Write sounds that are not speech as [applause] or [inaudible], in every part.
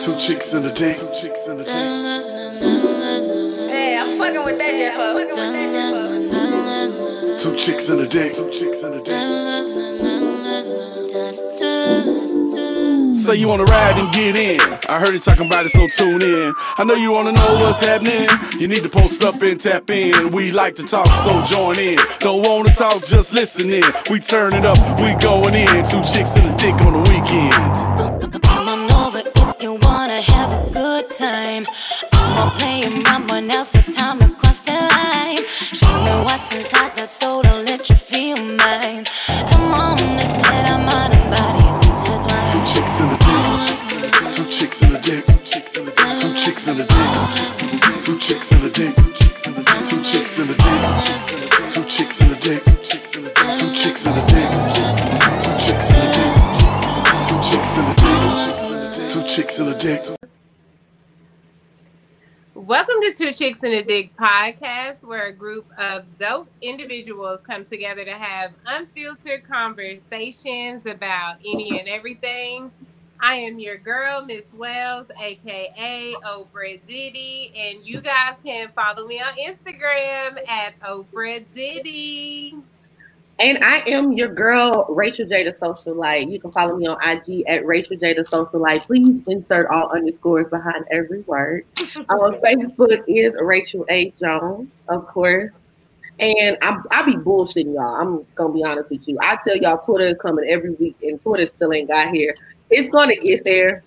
Two chicks in the dick. Two chicks in the dick. Hey, I'm fucking with that Jeff. I'm fucking with that Jeff. Two chicks in the dick. Two chicks in the dick. Say you wanna ride and get in. I heard you talking about it, so tune in. I know you wanna know what's happening. You need to post up and tap in. We like to talk, so join in. Don't wanna talk, just listen in. We turn it up, we going in. Two chicks in the dick on the weekend. Time. I'ma mama, now's the time to cross the line. Show me what's inside that soul, I'll let you feel mine. Come on, let's let our mind and bodies intertwine. Two chicks in the dick. Two chicks in the dick. Two chicks in the dick. Two chicks in the dick. Two chicks in the dick. Two chicks in the dick. Two chicks in the dick. Two chicks in the dick. Two chicks in the dick. Two chicks in the dick. Two chicks in the dick. Two chicks in the dick. Welcome to Two Chicks in a Dick podcast, where a group of dope individuals come together to have unfiltered conversations about any and everything. I am your girl, Miss Wells, aka Oprah Diddy, and you guys can follow me on Instagram at Oprah Diddy. And I am your girl, Rachel J. The Social Light. You can follow me on IG at Rachel J. The Social Light. Please insert all underscores behind every word. [laughs] on Facebook is Rachel A. Jones, of course. And I, I be bullshitting y'all. I'm gonna be honest with you. I tell y'all Twitter is coming every week, and Twitter still ain't got here. It's gonna get there.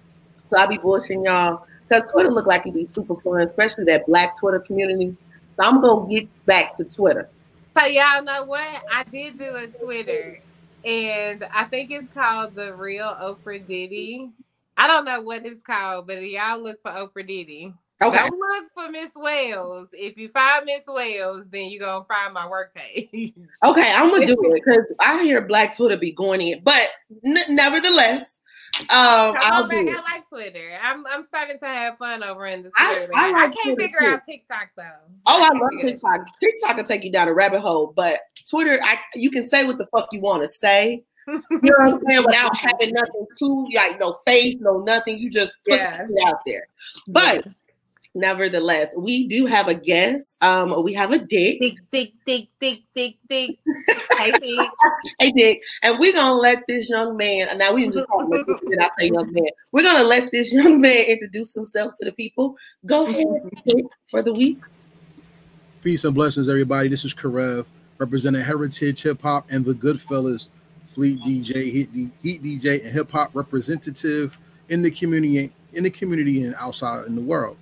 So I'll be bullshitting y'all because Twitter look like it be super fun, especially that Black Twitter community. So I'm gonna get back to Twitter. So y'all know what? I did do a Twitter, and I think it's called the Real Oprah Diddy. I don't know what it's called, but y'all look for Oprah Diddy. Okay. Don't look for Miss Wales. If you find Miss Wales, then you're gonna find my work page. Okay, I'm gonna do [laughs] it because I hear Black Twitter be going in, but n- nevertheless, um, I'll back. it. I like Twitter. I'm I'm starting to have fun over in the I- Twitter. I I, like can't Twitter figure too. out TikTok though. Oh, I can't love figure that TikTok. TikTok will take you down a rabbit hole, but Twitter, I you can say what the fuck you want to say. [laughs] You know what I'm saying? Without having nothing to like no face, no nothing. You just put Yeah. it out there. But nevertheless, we do have a guest. Um, we have a dick. Dick, dick, dick, dick, dick, dick. [laughs] Hey, dick. Hey Dick, and we're gonna let this young man. Now we didn't just call him a [laughs] dick, did I say young man? We're gonna let this young man introduce himself to the people. Go ahead, for the week. Peace and blessings, everybody. This is Karev, representing Heritage Hip Hop and the Goodfellas, Fleet DJ, Heat, D- Heat DJ, and hip hop representative in the community, in the community and outside in the world.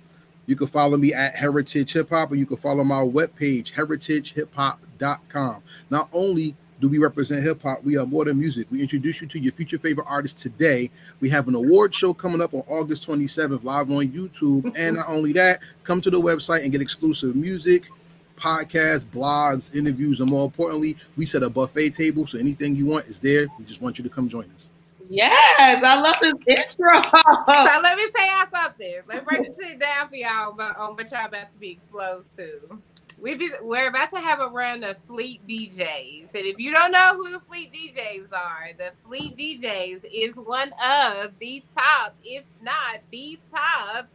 You can follow me at Heritage Hip Hop, or you can follow my webpage, heritagehiphop.com. Not only do we represent hip hop, we are more than music. We introduce you to your future favorite artists today. We have an award show coming up on August 27th, live on YouTube. [laughs] and not only that, come to the website and get exclusive music, podcasts, blogs, interviews, and more importantly, we set a buffet table. So anything you want is there. We just want you to come join us. Yes, I love this intro. So let me tell y'all something. Let me break it down for y'all but on what y'all about to be exposed to. We be, we're about to have a run of Fleet DJs. And if you don't know who the Fleet DJs are, the Fleet DJs is one of the top, if not the top,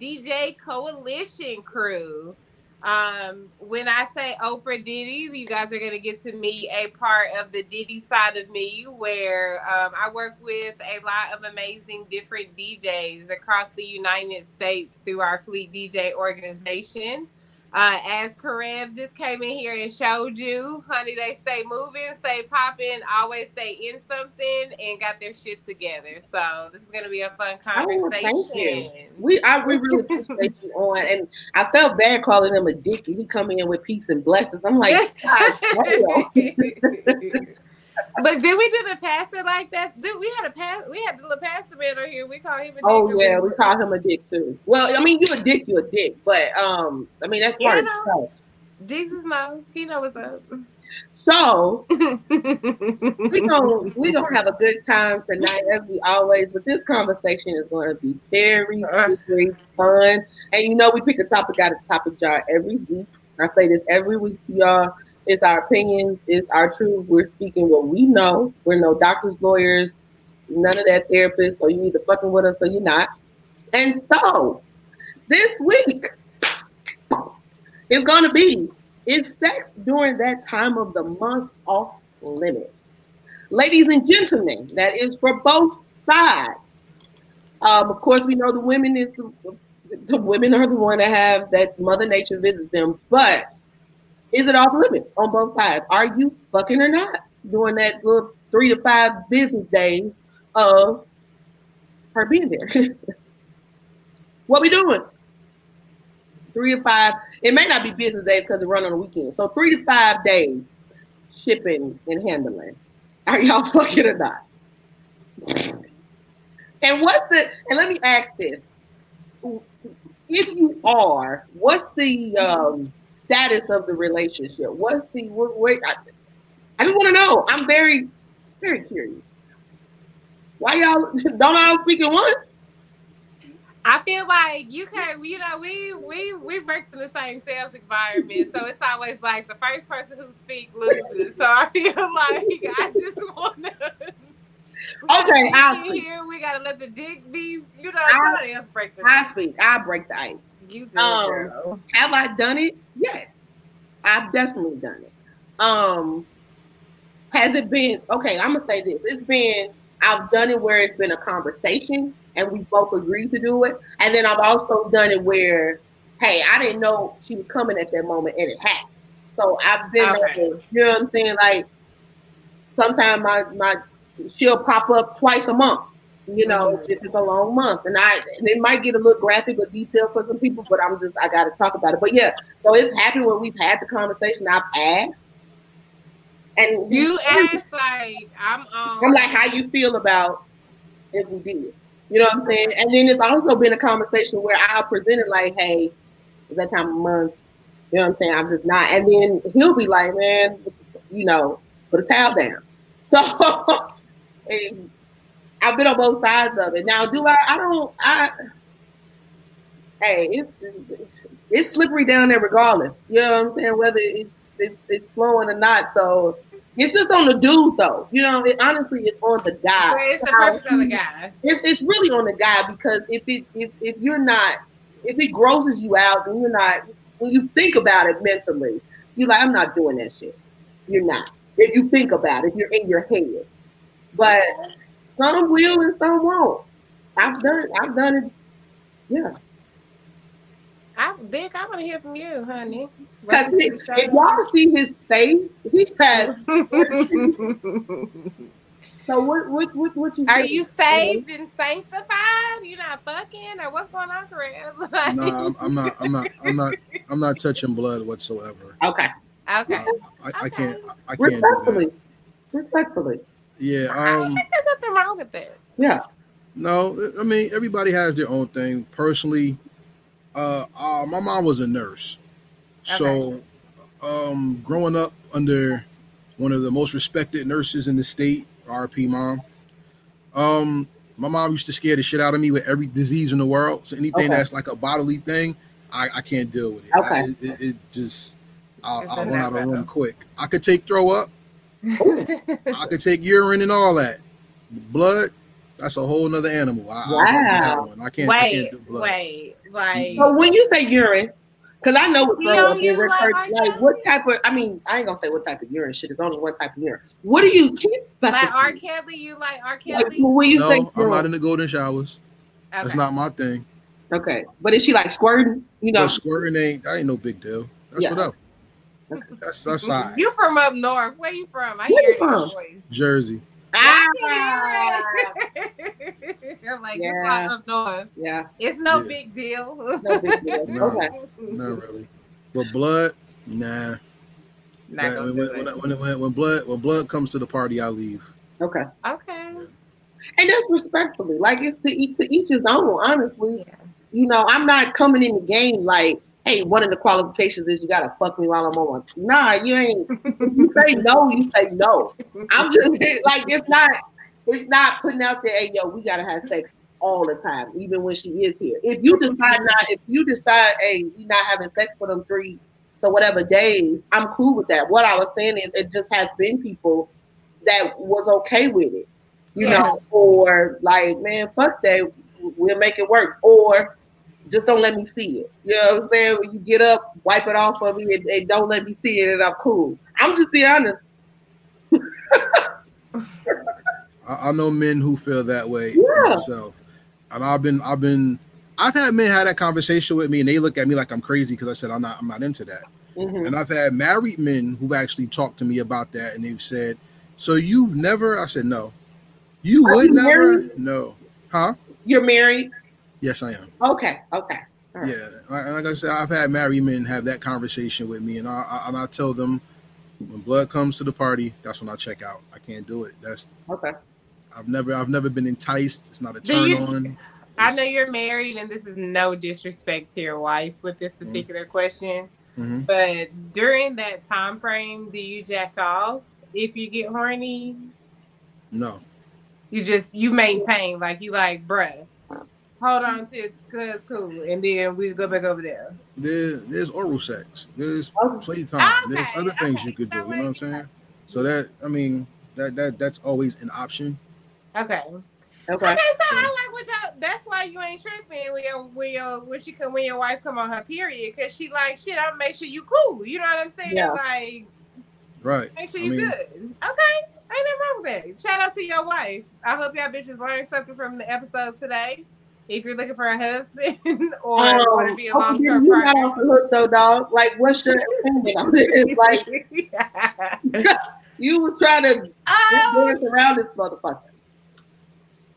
DJ coalition crew. Um, when I say Oprah Diddy, you guys are gonna get to meet a part of the Diddy side of me, where um, I work with a lot of amazing different DJs across the United States through our Fleet DJ organization. Uh, as Karev just came in here and showed you, honey, they stay moving, stay popping, always stay in something, and got their shit together. So this is gonna be a fun Oh, thank you. conversation. We I we really appreciate you on, and I felt bad calling him a dick. He come in with peace and blessings. I'm like, [laughs] [laughs] Look, did we do the pastor like that? Dude, we had a past we had the little pastor man on here. We call him a dick. oh yeah, we call him a dick too. Well, I mean, you a dick, you a dick, but um, I mean that's part Yeah, of the show. Jesus knows. He know what's up. So [laughs] we gonna we gonna have a good time tonight as we always. But this conversation is going to be very very fun. And you know we pick a topic out of topic jar every week. I say this every week to y'all. It's our opinions. It's our truth. We're speaking what we know. We're no doctors, lawyers, none of that therapists. So you either fucking with us or you're not. And so this week is going to be is sex during that time of the month off limits? Ladies and gentlemen, that is for both sides. Um, of course, we know the women is the, the women are the one that have that Mother Nature visits them, but is it off limit on both sides? Are you fucking or not during that little three to five business days of her being there? [laughs] what we doing? Three to five. It may not be business days because it run on the weekend. So three to five days shipping and handling. Are y'all [laughs] fucking or not? And what's the? And let me ask this: If you are, what's the um, status of the relationship? What's the? Wait, I, I just want to know. I'm very, very curious. Why y'all [laughs] don't all speak at once? I feel like you can't, you know, we we we work in the same sales environment, so it's always like the first person who speaks loses. So I feel [laughs] like I just want to. [laughs] Okay, I'll speak. here. We gotta let the dick be, you know, else break the. I speak. I break the ice. You do, um. Have I done it? Yes, I've definitely done it. Um, has it been okay? I'm gonna say this. It's been. I've done it where it's been a conversation and we both agreed to do it. And then I've also done it where, hey, I didn't know she was coming at that moment and it happened. So I've been, Okay. like, you know what I'm saying? Like sometimes my my she'll pop up twice a month. You know, if it's a long month, and I and it might get a little graphic or detailed for some people, but I'm just I got to talk about it. But yeah, so it's happened when we've had the conversation. I've asked, and You asked like I'm um I'm like, how you feel about if we did? You know what I'm saying? And then it's also been a conversation where I presented like, hey, is that time of month. You know what I'm saying? I'm just not. And then he'll be like, man, you know, put a towel down. [laughs] So [laughs] and I've been on both sides of it. Now, do I? I don't. I. Hey, it's it's slippery down there regardless. You know what I'm saying? Whether it's it's, it's flowing or not. So it's just on the dude, though. You know, it, honestly, it's on the guy. It's the person of the guy. It's, it's really on the guy because if it if, if you're not if it grosses you out and you're not when you think about it mentally, you're like, I'm not doing that shit. You're not. If you think about it, you're in your head. But some will and some won't. I've done it. I've done it. Yeah. I Dick, I want to hear from you, honey. Because if y'all see his face, he has. [laughs] So what? What? What? What you? Are think? you saved and sanctified? You're not fucking, or what's going on, Chris? [laughs] Like, No, I'm, I'm not. I'm not. I'm not. I'm not touching blood whatsoever. Okay. okay. I, I can't. I can't do Respectfully. that. Respectfully. Yeah. I don't Um. think there's nothing wrong with that. Yeah. No. I mean, everybody has their own thing. Personally, uh, uh my mom was a nurse, so um, growing up under one of the most respected nurses in the state, RP mom. Um, my mom used to scare the shit out of me with every disease in the world. So anything Okay. that's like a bodily thing, I, I can't deal with it. Okay. I- it, it just I'll, I'll run out of room quick. I could take throw up. I could take urine and all that. Blood, that's a whole nother animal. I, I'll run from that Wow. one. I can't. I wait, can't do blood. wait, like So when you say urine, because I know what You throw don't up is use like referred R. to, like what type of I mean, I ain't gonna say what type of urine shit. It's only one type of urine. What do you can you like specify? R. Kelly, you like R. Like, Kelly? when you say No, I'm not in the golden showers. That's not my thing. okay, but is she like squirting? You know, But squirting ain't that ain't no big deal. That's Yeah. whatever. That's that's all right. You from up north? Where you from? I Where hear you from? Jersey. ah, [laughs] I'm like, Yeah. it's not up north. yeah, It's no Yeah. big deal. no big deal. [laughs] No. Okay, Not really. But blood, nah. Not That- when, when, when, when, when blood when blood comes to the party, I leave. okay, Okay. and that's respectfully. Like it's to each to each his own. Honestly, Yeah. you know, I'm not coming in the game like, hey, one of the qualifications is you gotta fuck me while I'm on. Nah, you ain't. You say no, you say no. I'm just [laughs] like it's not it's not putting out there, hey yo, we gotta have sex all the time, even when she is here. If you decide not, if you decide, hey, we not having sex for them three, so whatever days, I'm cool with that. What I was saying is it just has been people that was okay with it. You Yeah. know, or like, man, fuck that. we'll make it work. Or just don't let me see it. You know what I'm saying? When you get up, wipe it off of me and, and don't let me see it and I'm cool. I'm just being honest. [laughs] I, I know men who feel that way Yeah. myself, and I've been, I've been, I've had men have that conversation with me, and they look at me like I'm crazy because I said I'm not, I'm not into that. Mhm. And I've had married men who've actually talked to me about that, and they've said, "So you've never?" I said, "No." You Are would you never? married? No. Huh? You're married? Yes, I am. Okay, okay. Right. Yeah, like, I said, I've had married men have that conversation with me, and I, I and I tell them when blood comes to the party, that's when I check out. I can't do it. That's Okay. I've never I've never been enticed. It's not a turn you- on. [laughs] I know you're married, and this is no disrespect to your wife with this particular question, hmm but during that time frame, do you jack off if you get horny? No, You just you maintain like you like, bruh, hold on to cause cool, and then we go back over there. there, there's oral sex. There's Okay. playtime. There's other things okay, you could do. You know what I'm saying? So that I mean that that that's always an option. Okay. Okay. Okay, so I like what y'all. That's why you ain't tripping when your when your when she come when your wife come on her period because she like shit. I'll make sure you cool. You know what I'm saying? Yeah. Like Right. make sure I you mean- good. Okay, ain't nothing wrong with that. Shout out to your wife. I hope y'all bitches learned something from the episode today. If you're looking for a husband [laughs] or Um, want to be a long you term got partner. off the hook though, dog. Like, what's your opinion on this? Like, [laughs] [laughs] you was trying to Um, dance around this motherfucker.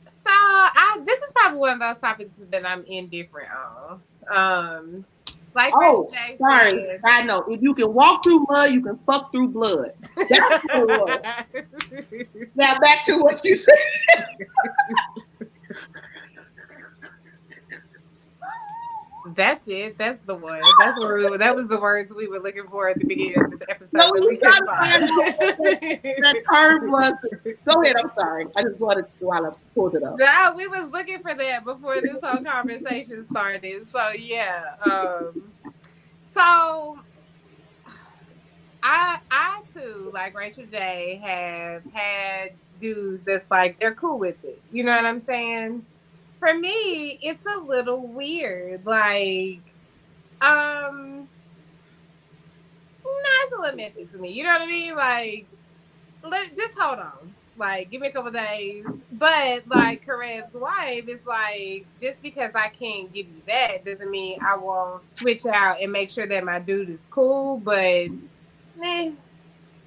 So I this is probably one of those topics that I'm indifferent on. Um like Oh, Sorry, said- I know. If you can walk through mud, you can fuck through blood. That's what it was. Now back to what you said. That's it. That's the one. That's what we, that was the words we were looking for at the beginning of this episode. No, that we we couldn't find. That term was. Go ahead. I'm sorry. I just wanted to while I pulled it up. No, we was looking for that before this whole conversation started. So yeah. Um so I I too, like Rachel J, have had dudes that's like they're cool with it. You know what I'm saying? For me, it's a little weird. Like, um nah, it's a little messy for me. You know what I mean? Like, let, just hold on. Like, give me a couple days. But like Karev's wife is like, just because I can't give you that doesn't mean I won't switch out and make sure that my dude is cool. But nah.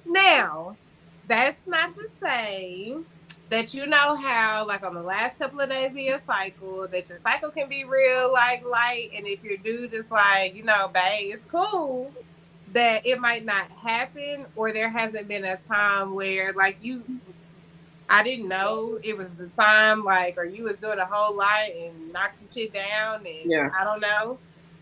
now, that's not to say that you know how, like on the last couple of days of your cycle, that your cycle can be real like light, and if your dude is like, you know, babe, it's cool, that it might not happen, or there hasn't been a time where like you I didn't know it was the time, like, or you was doing a whole lot and knocked some shit down, and Yeah. I don't know.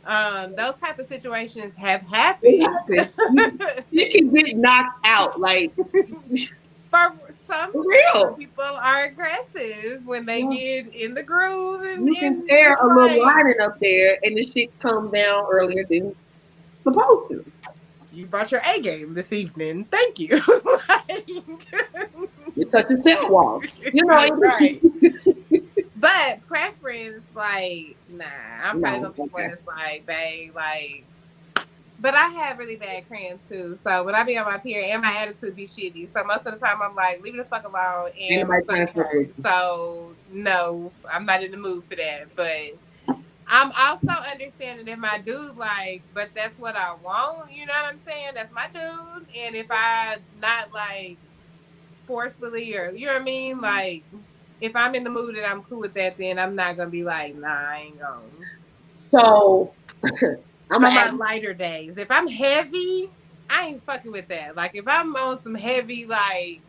Um, those type of situations have happened. You, you can get knocked out. Like [laughs] For some real. people are aggressive when they Yeah. get in the groove, and, you can tear a little lining up there, and the shit comes down earlier than supposed to. You brought your A game this evening. Thank you. [laughs] Like- You're touching set walls. You know, [laughs] right. [laughs] But preference, like, nah, I'm probably No, gonna be one okay. that's like, babe, like. But I have really bad cramps too. So when I be on my period and my attitude be shitty. So most of the time I'm like, leave it the fuck alone and my Anybody trying stomach to fuck hurts. with you. So no, I'm not in the mood for that. But I'm also understanding that my dude like, but that's what I want. You know what I'm saying? That's my dude. And if I not like forcefully or you know what I mean, mm-hmm. like if I'm in the mood and I'm cool with that, then I'm not gonna be like, nah, I ain't going. So [laughs] I'm On my lighter days, if I'm heavy, I ain't fucking with that. Like if I'm on some heavy, like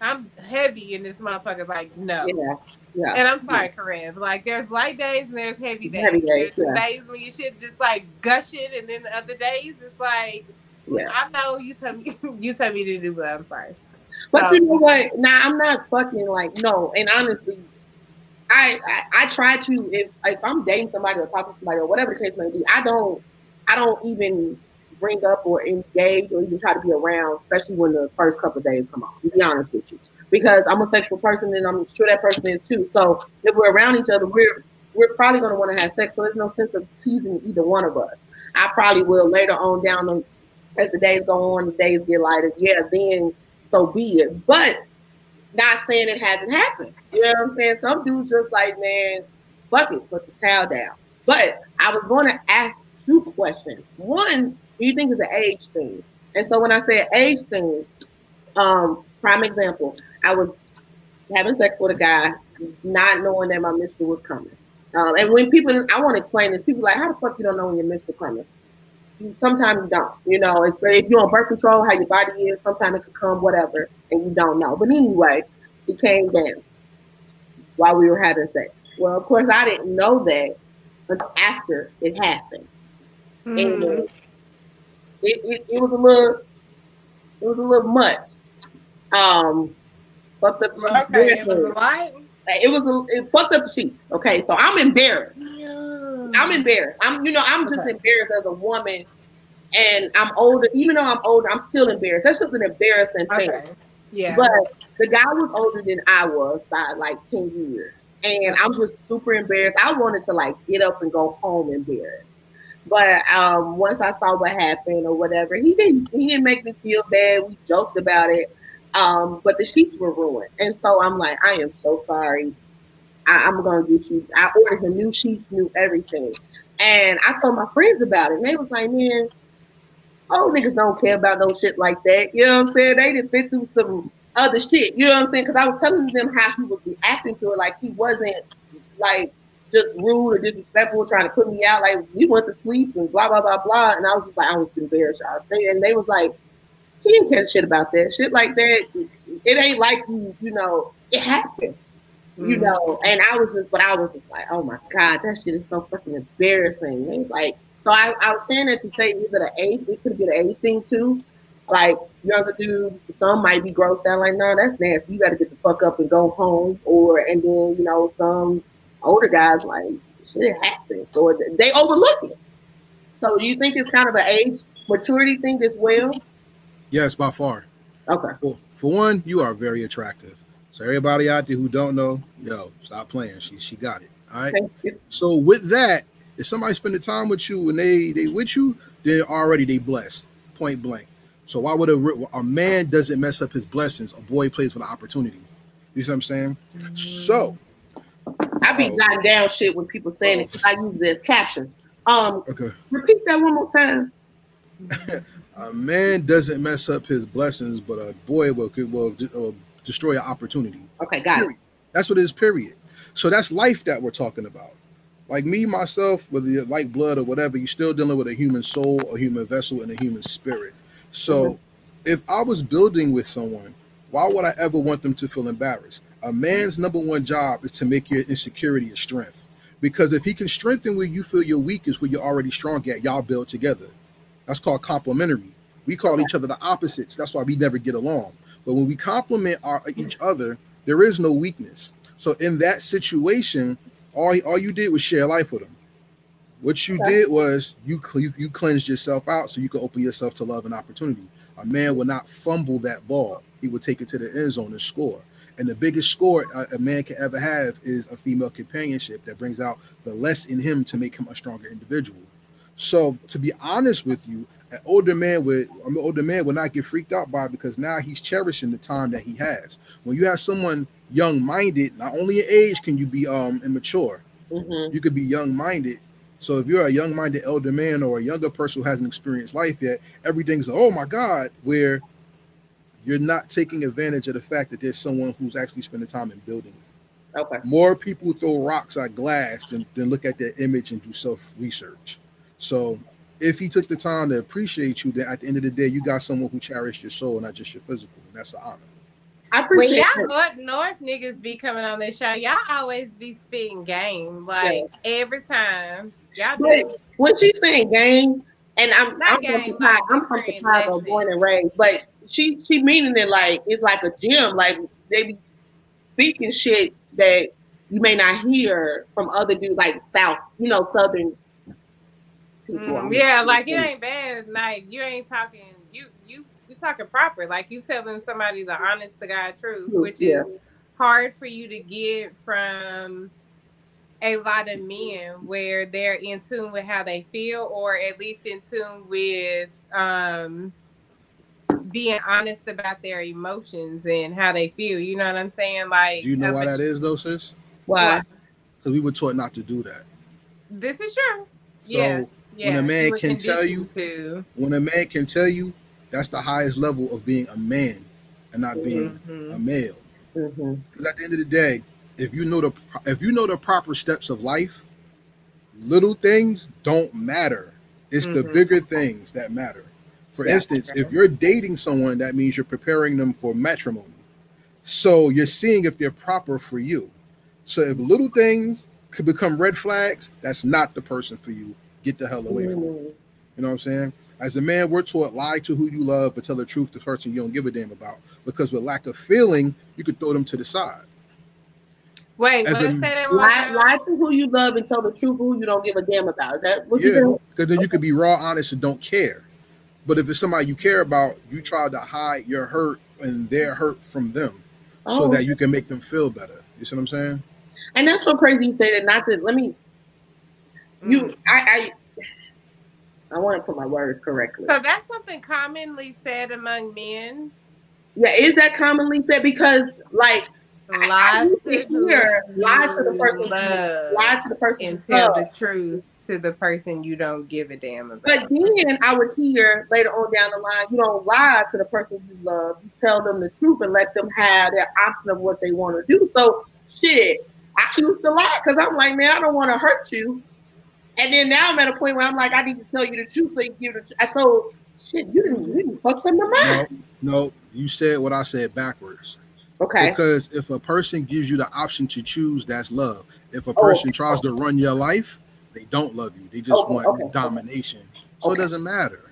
I'm heavy in this motherfucker, like no. yeah, yeah. And I'm sorry, Karev. Like there's light days and there's heavy days. Heavy days, there's yeah. days when you should just like gushing, and then the other days it's like Yeah. I know you tell me [laughs] you tell me to do, but I'm sorry. But So- you know what? Now I'm not fucking like no. And honestly, I, I I try to if if I'm dating somebody or talking to somebody or whatever the case may be, I don't I don't even bring up or engage or even try to be around, especially when the first couple days come on. To be honest with you, because I'm a sexual person and I'm sure that person is too. So if we're around each other, we're we're probably going to want to have sex. So there's no sense of teasing either one of us. I probably will later on down the, as the days go on, the days get lighter. Yeah, then so be it. But not saying it hasn't happened. You know what I'm saying? Some dudes just like, man, fuck it, put the towel down. But I was going to ask two questions. One, do you think it's an age thing? And so when I say age thing, um, prime example, I was having sex with a guy, not knowing that my mister was coming. Um, and when people, I want to explain this, people like, how the fuck you don't know when your mister coming? Sometimes you don't, you know. It's, if you're on birth control, how your body is, sometimes it could come, whatever, and you don't know. But anyway, it came down while we were having sex. Well, of course, I didn't know that until after it happened, mm-hmm. and it, it, it was a little, it was a little much. Um, but the okay, it was what? It was a, it fucked up the sheets. Okay, so I'm embarrassed. I'm embarrassed. I'm, you know, I'm just okay. embarrassed as a woman, and I'm older. Even though I'm older, I'm still embarrassed. That's just an embarrassing okay. thing. Yeah. But the guy was older than I was by like ten years, and I'm just super embarrassed. I wanted to like get up and go home embarrassed. But um, once I saw what happened or whatever, he didn't. He didn't make me feel bad. We joked about it. Um, but the sheets were ruined. And so I'm like, I am so sorry. I, am gonna get you. I ordered him new sheets, new everything. And I told my friends about it. And they was like, man, old niggas don't care about no shit like that. You know what I'm saying? They didn't fit through some other shit. You know what I'm saying? Because I was telling them how he was reacting to it, like he wasn't like just rude or disrespectful, trying to put me out. Like we went to sleep and blah blah blah blah. And I was just like, I was embarrassed, y'all. And they was like, he didn't care shit about that. Shit like that, it ain't like you, you know, it happens. Mm-hmm. You know, and I was just, but I was just like, oh my God, that shit is so fucking embarrassing. And like, so I, I was saying that to say, is it an age? It could be an age thing too. Like younger dudes, some might be grossed out, like, no, that's nasty. You got to get the fuck up and go home. Or, and then, you know, some older guys, like, shit happens. So they overlook it. So do you think it's kind of an age maturity thing as well? Yes, by far. Okay. For, for one, you are very attractive. So everybody out there who don't know, yo, stop playing. She she got it. All right. So with that, if somebody spending time with you and they they with you, then already they blessed. Point blank. So why would a, a man doesn't mess up his blessings? A boy plays for the opportunity. You see what I'm saying? Mm-hmm. So I be uh, jotting down shit when people saying it because I use the caption. Um, okay. Repeat that one more time. [laughs] a man doesn't mess up his blessings, but a boy will will, will destroy an opportunity. Okay, got period. it. That's what it is. Period. So that's life that we're talking about. Like me, myself, whether you're like blood or whatever, you're still dealing with a human soul, a human vessel, and a human spirit. So mm-hmm. if I was building with someone, why would I ever want them to feel embarrassed? A man's number one job is to make your insecurity a strength. Because if he can strengthen where you feel you're weak is where you're already strong at, y'all build together. That's called complementary. We call each other the opposites. That's why we never get along. But when we complement our each other, there is no weakness. So in that situation, all all you did was share life with them. What you okay. did was you, you you cleansed yourself out so you could open yourself to love and opportunity. A man will not fumble that ball; he will take it to the end zone and score. And the biggest score a, a man can ever have is a female companionship that brings out the less in him to make him a stronger individual. So to be honest with you, an older man would an older man would not get freaked out by it because now he's cherishing the time that he has. When you have someone young-minded, not only in age can you be um immature, mm-hmm. you could be young-minded. So if you're a young-minded elder man or a younger person who hasn't experienced life yet, everything's oh my god, where you're not taking advantage of the fact that there's someone who's actually spending time in building Okay. More people throw rocks at glass than, than look at their image and do self research. So if he took the time to appreciate you, then at the end of the day, you got someone who cherished your soul, not just your physical, and that's an honor. I appreciate it. when y'all North, North niggas be coming on this show, y'all always be spitting game like yeah. every time. Y'all do. When she's saying game, and I'm not I'm game, from Chicago, I'm from Chicago, born and raised, but she she meaning it like it's like a gym, like they be speaking shit that you may not hear from other dudes like South, you know, Southern people. Mm, yeah, like it ain't bad. Like you ain't talking. You you you're talking proper. Like you telling somebody the honest to God truth, Truth, which yeah. is hard for you to get from a lot of men where they're in tune with how they feel or at least in tune with um being honest about their emotions and how they feel. You know what I'm saying? Like Do you know why that is though, sis? Why? Because we were taught not to do that. This is true. So Yeah. Yeah. when a man can tell you, conditioned when a man can tell you, that's the highest level of being a man and not being to. Mhm. a male. Mm-hmm. Because at the end of the day, if you know the if you know the proper steps of life, little things don't matter. It's the Mhm. bigger things that matter. For Yeah. instance, if you're dating someone, that means you're preparing them for matrimony. So you're seeing if they're proper for you. So if little things could become red flags, that's not the person for you. Get the hell away from them. Mm-hmm. You know what I'm saying? As a man, we're taught lie to who you love, but tell the truth to the person you don't give a damn about. Because with lack of feeling, you could throw them to the side. Wait, As let's a- say that one Lie, lie to who you love and tell the truth who you don't give a damn about. Is that what you Yeah, do? because then you could be raw, honest, and don't care. But if it's somebody you care about, you try to hide your hurt and their hurt from them, so Oh. that you can make them feel better. You see what I'm saying? And that's so crazy you say that. Not to let me. You, Mm. I, I, I want to put my words correctly. So that's something commonly said among men. Yeah, is that commonly said? Because like I- I Lie used to to hear, lie to the person, you love lie to the person, and tell love. the truth to the person you don't give a damn about. But then I would hear later on down the line, you don't lie to the person you love. You tell them the truth and let them have their option of what they want to do. So shit, I used to lie because I'm like, man, I don't want to hurt you. And then now I'm at a point where I'm like, I need to tell you the truth so you give the truth. So shit, you didn't, you didn't fuck with my mind. No, no, you said what I said backwards. Okay. Because if a person gives you the option to choose, that's love. If a Oh, person tries to run your life, they don't love you. They just Okay, want okay, okay. domination. So Okay. it doesn't matter.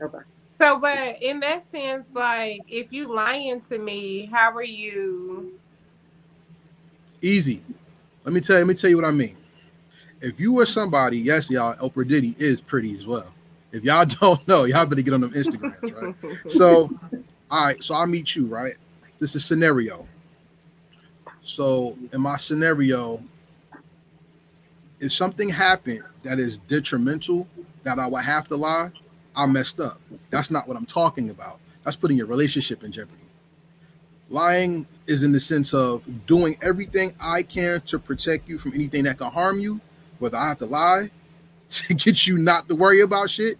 Okay. So, but in that sense, like if you lying to me, how are you? Easy. Let me tell you, let me tell you what I mean. If you were somebody, yes, y'all, Oprah Diddy is pretty as well. If y'all [laughs] don't know, y'all better get on them Instagrams, right? [laughs] So, all right, so I meet you, right? This is scenario. So, in my scenario, if something happened that is detrimental that I would have to lie, I messed up. That's not what I'm talking about. That's putting your relationship in jeopardy. Lying is in the sense of doing everything I can to protect you from anything that can harm you, whether I have to lie [laughs] to get you not to worry about shit.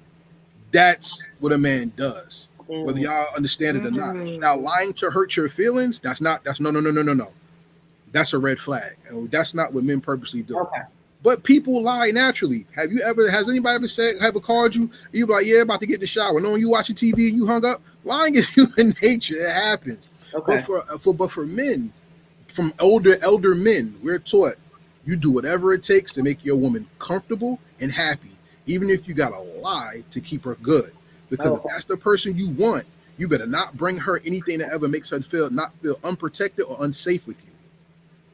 That's what a man does whether y'all understand it or not. Mhm. Now, lying to hurt your feelings, that's not, that's no, no, no, no, no, no. That's a red flag. And that's not what men purposely do. Okay. But people lie naturally. Have you ever, has anybody ever said, Have ever called you? You be like, yeah, about to get in the shower. Knowing you watching TV and you hung up, lying [laughs] is human nature. It happens. Okay. But for, for, but for men, from older, elder men, we're taught you do whatever it takes to make your woman comfortable and happy, even if you got to lie to keep her good. Because if that's the person you want, you better not bring her anything that ever makes her feel not feel unprotected or unsafe with you.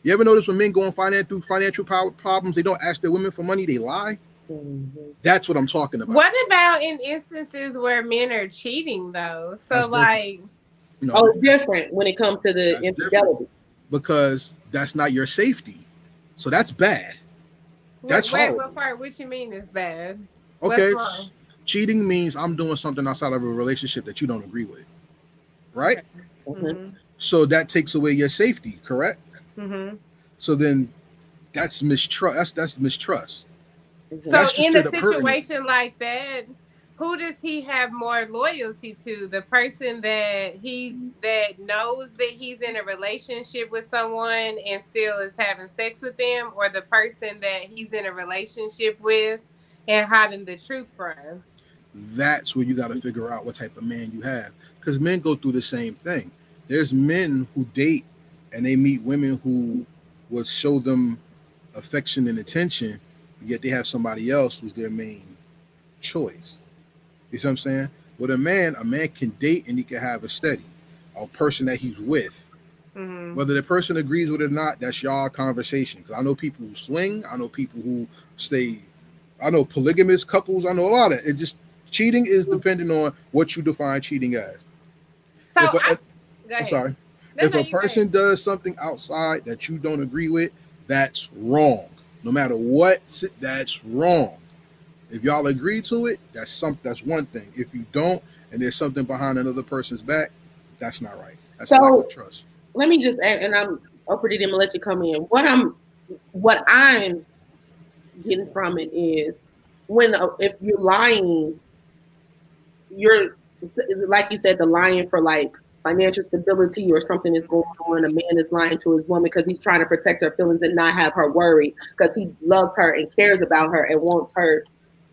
You ever notice when men go and finance through financial power problems, they don't ask their women for money, they lie? Mhm. That's what I'm talking about. What about in instances where men are cheating though? So That's like, You know, Oh, it's different when it comes to the That's infidelity. because that's not your safety. So that's bad. That's wait, horrible. what part? What you mean is bad? Okay. Cheating means I'm doing something outside of a relationship that you don't agree with. Right? Mhm. Mm-hmm. So that takes away your safety, correct? Mm-hmm. So then that's mistrust. That's that's mistrust. So That's in a straight up situation like that, who does he have more loyalty to? The person that he that knows that he's in a relationship with someone and still is having sex with them, or the person that he's in a relationship with and hiding the truth from? That's where you got to figure out what type of man you have. Because men go through the same thing. There's men who date and they meet women who will show them affection and attention, yet they have somebody else who's their main choice. You see what I'm saying? With a man, a man can date and he can have a steady, a person that he's with. Mhm. Whether the person agrees with it or not, that's y'all conversation. Because I know people who swing, I know people who stay, I know polygamous couples, I know a lot of it. Just cheating is depending on what you define cheating as. So if a- I, go I'm sorry. No, if a person does something outside that you don't agree with, that's wrong. No matter what, that's wrong. If y'all agree to it, that's some that's one thing. If you don't, and there's something behind another person's back, that's not right. That's So- lack of trust. let me just add, and I'm them and let you come in. What I'm, what I'm getting from it is when uh, if you're lying, you're like you said, the lying for like financial stability or something is going on. A man is lying to his woman because he's trying to protect her feelings and not have her worry because he loves her and cares about her and wants her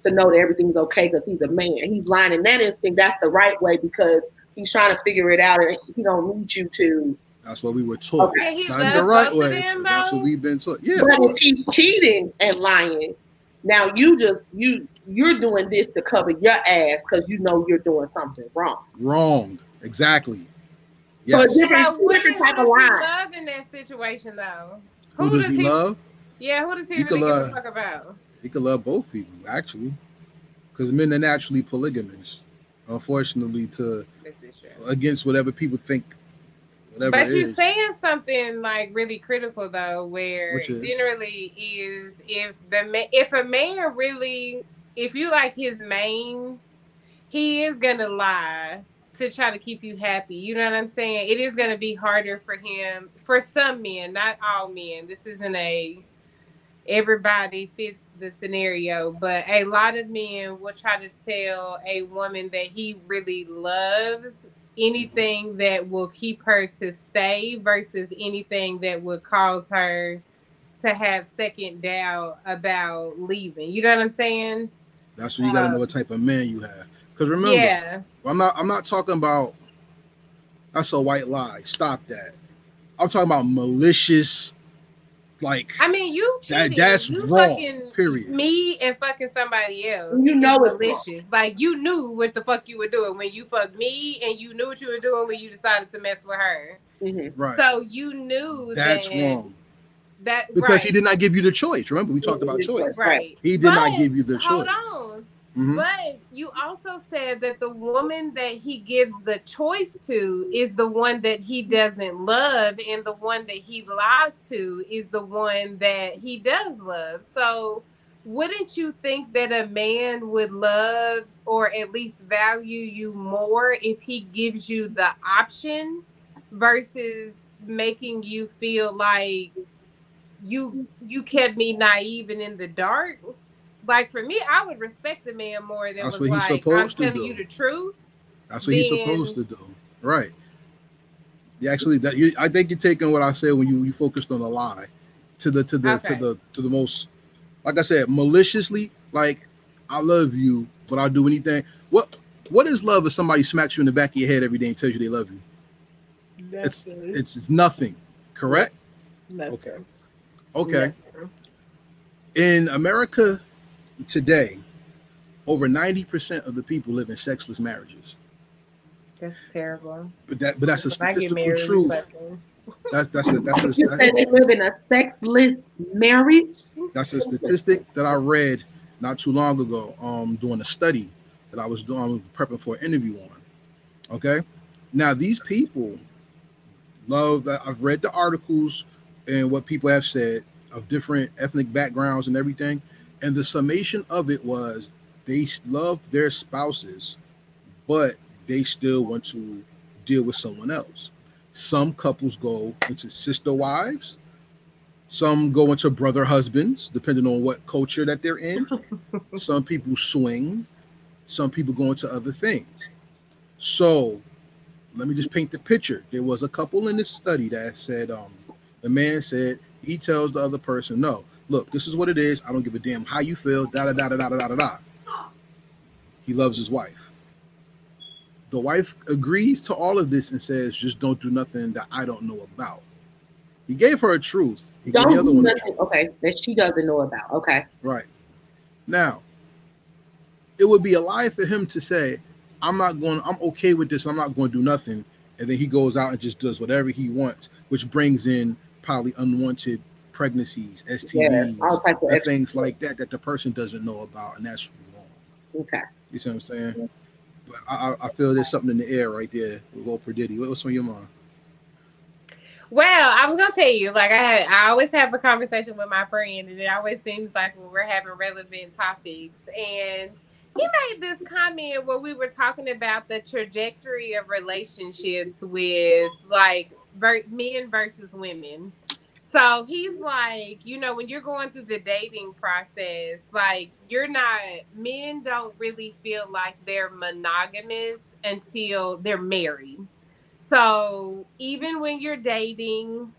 to know that everything's okay because he's a man. He's lying in that instinct. That's the right way because he's trying to figure it out and he don't need you to. That's what we were taught. Okay, It's he not the right way. them, That's what we've been taught. Yeah, But if he's cheating and lying, now you just you you're doing this to cover your ass because you know you're doing something wrong. wrong. Exactly. So Yes. it's different, Now, two different type who of does he lying. love in that situation though? Who does he love? Yeah, who does he He really could give a fuck about? He could love both people, actually, because men are naturally polygamous. Unfortunately, to is against whatever people think, whatever But you're is. saying something like really critical though, where generally is if the ma- if a man really if you like his main, he is gonna lie to try to keep you happy. You know what I'm saying? It is gonna be harder for him for some men, not all men. This isn't a everybody fits the scenario, but a lot of men will try to tell a woman that he really loves anything that will keep her to stay versus anything that would cause her to have second doubt about leaving. You know what I'm saying? That's when you got to know Um, what type of man you have. Because remember, yeah. I'm not. I'm not talking about. That's a white lie. Stop that. I'm talking about malicious, like I mean, you That- that's you wrong, fucking period. Me and fucking somebody else. You know is it's wrong. Like you knew what the fuck you were doing when you fucked me, and you knew what you were doing when you decided to mess with her. Mhm. right. So you knew That's that, wrong That because right, he did not give you the choice. Remember, we talked about choice. right. He did not give you the choice. Hold choice. on. Mhm. But you also said that the woman that he gives the choice to is the one that he doesn't love, and the one that he lies to is the one that he does love. So, wouldn't you think that a man would love or at least value you more if he gives you the option versus making you feel like you you kept me naive and in the dark? Like for me, I would respect the man more than That's was like I'm telling do. you the truth. That's what he's supposed to do. Right. Yeah, actually, that you, I think you're taking what I said when you you focused on the lie to the to the Okay. to the to the most, like I said, maliciously. Like I love you, but I'll do anything. What what is love if somebody smacks you in the back of your head every day and tells you they love you? It's it's it's nothing. Correct. Okay. Okay. In America today, over 90% of the people live in sexless marriages. That's terrible. But that but that's a If I get statistical married, truth. That's that's a that's a, You say they live in a sexless marriage. that's a statistic that I read not too long ago, um, doing a study that I was doing, prepping for an interview on. Okay, now these people love that. I've read the articles and what people have said of different ethnic backgrounds and everything, and the summation of it was they love their spouses, but they still want to deal with someone else. Some couples go into sister wives. Some go into brother husbands, depending on what culture that they're in. [laughs] Some people swing. Some people go into other things. So let me just paint the picture. There was a couple in this study that said, um, the man said he tells the other person, no, look, this is what it is. I don't give a damn how you feel. Da da da da da da da da. He loves his wife. The wife agrees to all of this and says, "Just don't do nothing that I don't know about." He gave her a truth. He don't do nothing. Truth. Okay, that she doesn't know about. Okay. Right. Now, it would be a lie for him to say, "I'm not going. I'm okay with this. I'm not going to do nothing." And then he goes out and just does whatever he wants, which brings in probably unwanted pregnancies, Yeah, STDs, all types of and extra. things like that that the person doesn't know about. And that's wrong. Okay. You see what I'm saying? But I, I, I feel there's something in the air right there with Lil Perdiddy. What, what's on your mind? Well, I was gonna tell you, like I had, I always have a conversation with my friend, and it always seems like when we're having relevant topics. And he made this comment where we were talking about the trajectory of relationships with like ver- men versus women. So he's like, you know, when you're going through the dating process, like you're not, men don't really feel like they're monogamous until they're married. So even when you're dating,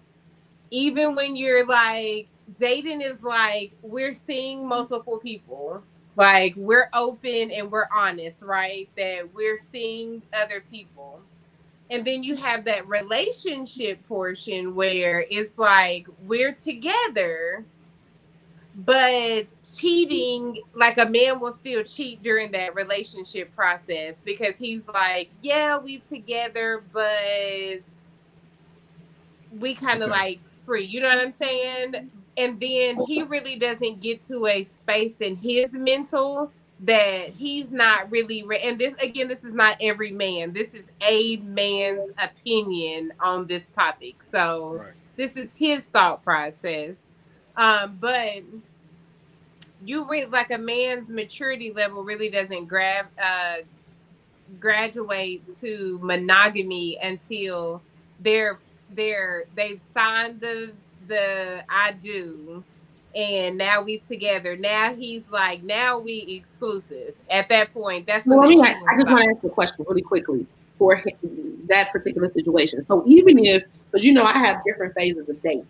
even when you're like, dating is like, we're seeing multiple people. Like we're open and we're honest, right? That we're seeing other people and then you have that relationship portion where it's like we're together, but cheating, like a man will still cheat during that relationship process because he's like, yeah, we together, but we kind of okay. like free. You know what I'm saying? And then he really doesn't get to a space in his mental that he's not really re- and this again this is not every man. This is a man's opinion on this topic. So right. this is his thought process. Um but you read like a man's maturity level really doesn't grab uh graduate to monogamy until they're they're they've signed the the I do and now we together. Now he's like, now we exclusive. At that point, that's well, I, I just want to ask a question really quickly for him, that particular situation. So even if, because you know, I have different phases of dating.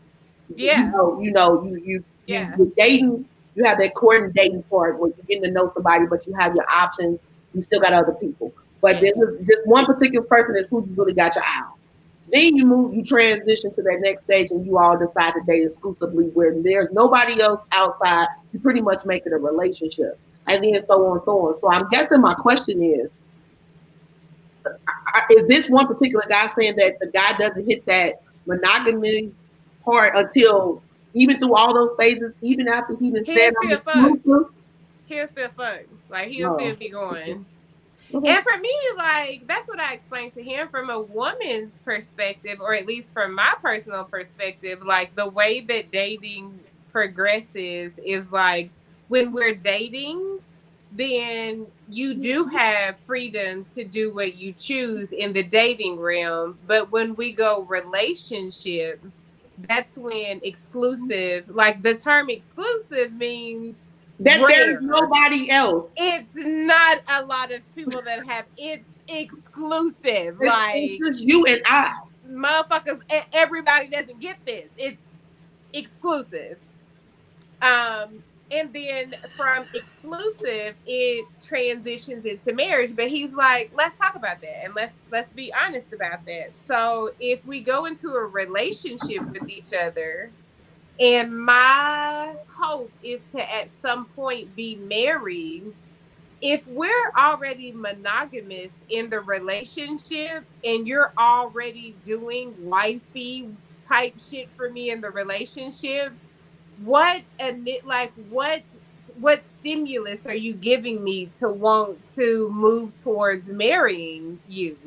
Yeah. You know, you know, you you yeah. you dating. You have that courting dating part where you're getting to know somebody, but you have your options. You still got other people, but this is just one particular person is who you really got your eye on. Then you move, you transition to that next stage, and you all decide to date exclusively where there's nobody else outside. You pretty much make it a relationship, and then so on and so on. So I'm guessing my question is: Is this one particular guy saying that the guy doesn't hit that monogamy part until even through all those phases, even after he been said He'll still fuck. Like he'll no. still be going. Mm-hmm. And for me, like that's what I explained to him from a woman's perspective, or at least from my personal perspective. Like the way that dating progresses is like when we're dating, then you do have freedom to do what you choose in the dating realm. But when we go relationship, that's when exclusive, like the term exclusive means that rare. there's nobody else. It's not a lot of people that have it's exclusive. It's, like it's just you and I. Motherfuckers, everybody doesn't get this. It's exclusive. Um, and then from exclusive, it transitions into marriage. But he's like, let's talk about that and let's let's be honest about that. So if we go into a relationship with each other and my hope is to at some point be married. If we're already monogamous in the relationship and you're already doing wifey type shit for me in the relationship, what admit like what what stimulus are you giving me to want to move towards marrying you?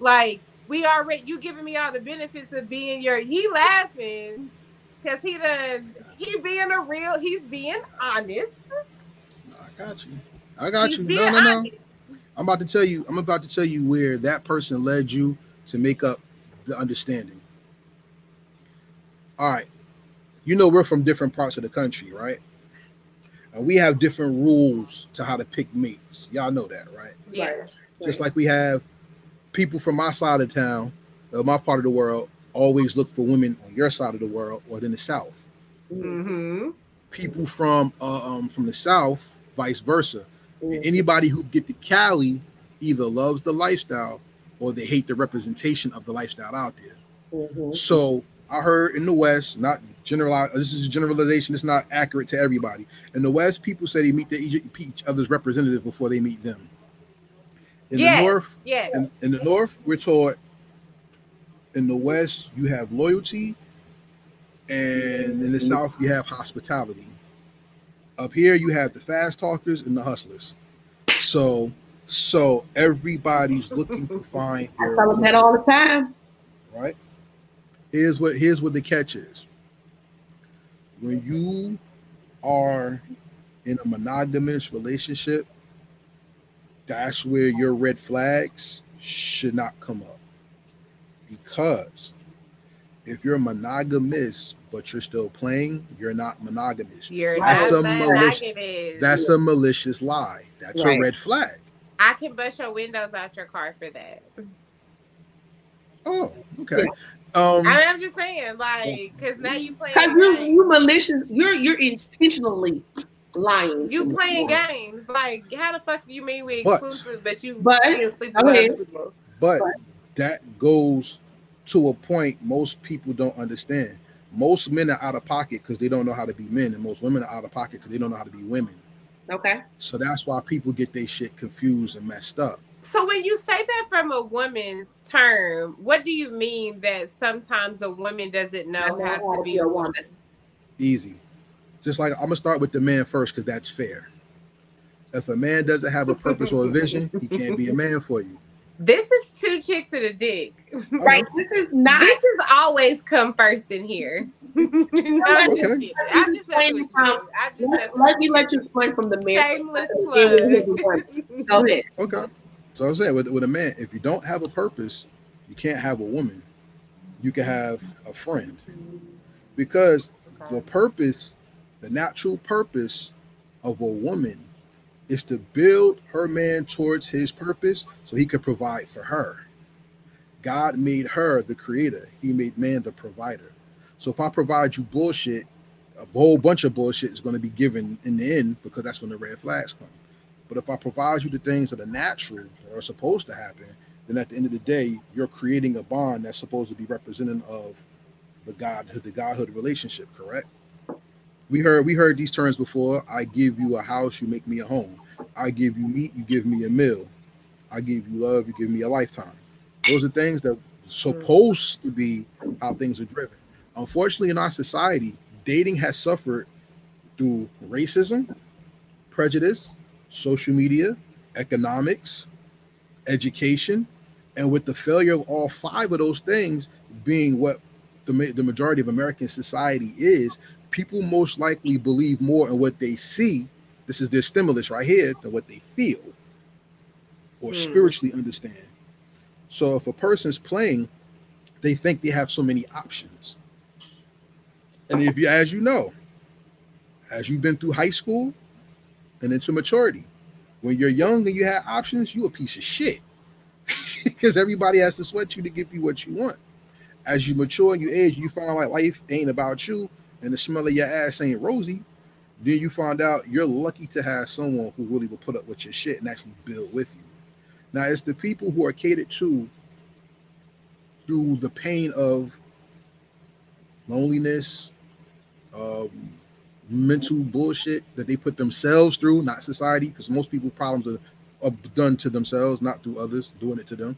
Like we already you giving me all the benefits of being your he laughing Cause he done he being a real he's being honest. I got you. I got he's you. No, no, no. I'm about to tell you, I'm about to tell you where that person led you to make up the understanding. All right. You know, we're from different parts of the country, right? And we have different rules to how to pick mates. Y'all know that, right? Yeah. Just like we have people from my side of town, uh, my part of the world, always look for women on your side of the world or in the South. Mm-hmm. People from uh, um, from the South, vice versa. Mm-hmm. Anybody who get to Cali either loves the lifestyle or they hate the representation of the lifestyle out there. Mm-hmm. So I heard in the West, not generalize. This is a generalization. It's not accurate to everybody. In the West, people say they meet the, each other's representative before they meet them. In yes. the North, yes. in, in the North, we're taught in the West, you have loyalty, and in the South, you have hospitality. Up here, you have the fast talkers and the hustlers. So So everybody's looking to [laughs] find I tell them that all the time. right? Here's what here's what the catch is. When you are in a monogamous relationship, that's where your red flags should not come up. Because if you're monogamous but you're still playing, you're not monogamous. You're That's not a malicious- monogamous. That's a malicious lie. That's Right. a red flag. I can bust your windows out your car for that. Oh, okay. Um I mean, I'm just saying, like, because now you playing Because you games. you malicious, you're you're intentionally lying. You to me. playing games. Like, how the fuck do you mean we But- exclusive, but you but- still sleep go with ahead. other people? But Right. That goes to a point most people don't understand. Most men are out of pocket because they don't know how to be men, and most women are out of pocket because they don't know how to be women. Okay. So that's why people get their shit confused and messed up. So when you say that from a woman's term, what do you mean that sometimes a woman doesn't know, know how to be a a woman? woman. Easy. Just like I'm gonna start with the man first because that's fair. If a man doesn't have a purpose or a vision, he can't be a man for you. This is two chicks and a dick. Right. This is not. This has always come first in here. [laughs] Okay. kidding. I'm just messing with you. I'm just Let, me let you explain from the man. Shameless Okay, plug. Go ahead. Okay. So I'm saying with, with a man, if you don't have a purpose, you can't have a woman. You can have a friend. Because the purpose, the natural purpose of a woman is to build her man towards his purpose so he could provide for her. God made her the creator, he made man the provider. So if I provide you bullshit, a whole bunch of bullshit is going to be given in the end because that's when the red flags come. But if I provide you the things that are natural, that are supposed to happen, then at the end of the day, you're creating a bond that's supposed to be representative of the godhood, the godhood relationship, correct? We heard we heard these terms before. I give you a house, you make me a home. I give you meat, you give me a meal. I give you love, you give me a lifetime. Those are things that supposed to be how things are driven. Unfortunately, in our society, dating has suffered through racism, prejudice, social media, economics, education, and with the failure of all five of those things being what the, the majority of American society is, people most likely believe more in what they see. This is their stimulus right here than what they feel or Hmm. spiritually understand. So if a person's playing, they think they have so many options. And if you, as you know, as you've been through high school and into maturity, when you're young and you have options, you a piece of shit. [laughs] Because everybody has to sweat you to give you what you want. As you mature and you age, you find out like life ain't about you and the smell of your ass ain't rosy. Then you find out you're lucky to have someone who really will put up with your shit and actually build with you. Now it's the people who are catered to through the pain of loneliness, um, mental bullshit that they put themselves through, not society, because most people's problems are, are done to themselves, not through others doing it to them.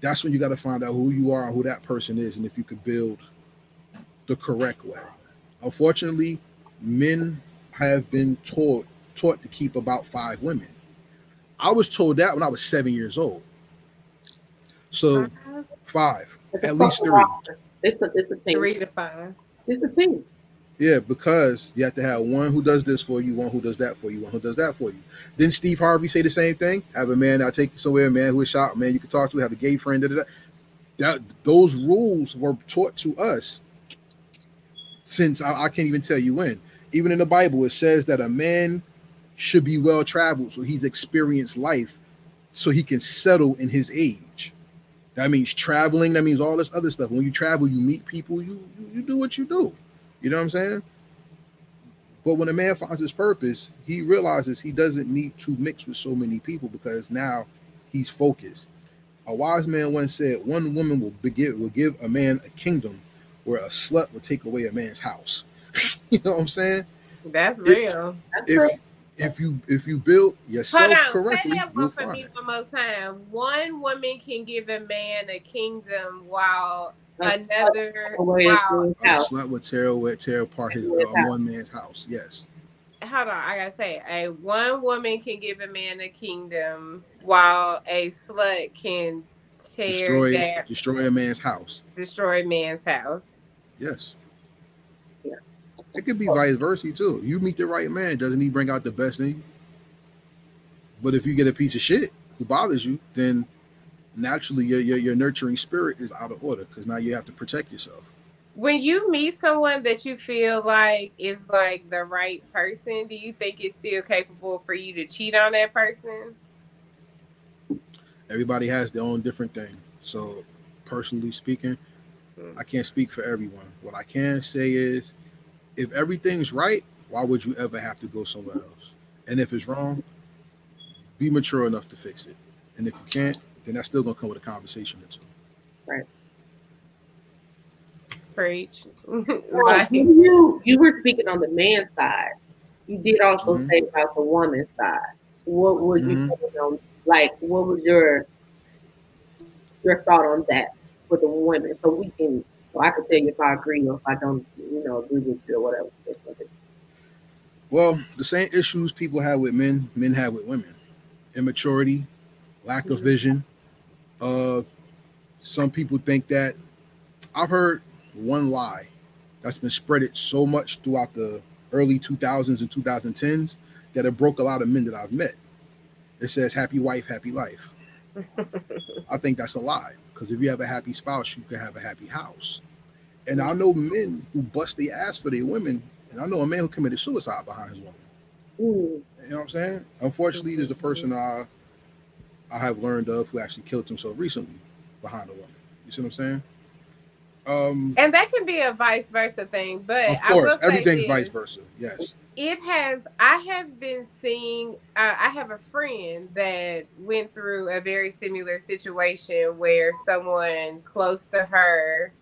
That's when you got to find out who you are and who that person is, and if you could build the correct way. Unfortunately, men have been taught taught to keep about five women. I was told that when I was seven years old. So uh-huh. five, It's at least three. It's a it's a team. Three to five. It's a team. Yeah, because you have to have one who does this for you, one who does that for you, one who does that for you. Didn't Steve Harvey say the same thing? Have a man I'll take you somewhere, a man who is shot, a man you can talk to, have a gay friend. Da, da, da. That those rules were taught to us since I, I can't even tell you when. Even in the Bible, it says that a man should be well traveled, so he's experienced life, so he can settle in his age. That means traveling. That means all this other stuff. When you travel, you meet people. You you, you do what you do. You know what I'm saying? But when a man finds his purpose, he realizes he doesn't need to mix with so many people because now he's focused. A wise man once said, "One woman will begin, will give a man a kingdom, where a slut would take away a man's house." [laughs] you know what I'm saying? That's It- real. That's true. If if you if you build yourself Hold on. correctly, Say that you'll one for find me it. one more time. One woman can give a man a kingdom while That's another the wow. A slut would tear away, tear apart his His uh, one man's house. Yes. hold on, I gotta say, a one woman can give a man a kingdom, while a slut can tear Destroy down, destroy a man's house. destroy a man's house. Yes. Yeah. It could be vice versa too. You meet the right man, doesn't he bring out the best in you? But if you get a piece of shit who bothers you, then naturally your your, your nurturing spirit is out of order because now you have to protect yourself. When you meet someone that you feel like is like the right person, do you think it's still capable for you to cheat on that person? Everybody has their own different thing. So personally speaking, I can't speak for everyone. What I can say is if everything's right, why would you ever have to go somewhere else? And if it's wrong, be mature enough to fix it. And if you can't, then that's still gonna come with a conversation or two. Preach. [laughs] Well, you you were speaking on the man side. You did also Mhm. say about the woman side. What would you Mhm. say on like what was your your thought on that for the women? So we can so I can tell you if I agree or if I don't, you know, agree with you or whatever. Well, the same issues people have with men, men have with women. Immaturity, lack of Mhm. vision. Uh some people think that I've heard one lie that's been spreaded so much throughout the early 2000s and 2010s that it broke a lot of men that I've met. It says happy wife, happy life. [laughs] I think that's a lie because if you have a happy spouse, you can have a happy house. And I know men who bust their ass for their women, and I know a man who committed suicide behind his woman. Mm, You know what I'm saying? Unfortunately, there's a person I I have learned of who actually killed himself recently behind a woman. You see what I'm saying? Um, and that can be a vice versa thing, but of course, everything's this. vice versa. Yes. it has i have been seeing uh, i have a friend that went through a very similar situation where someone close to her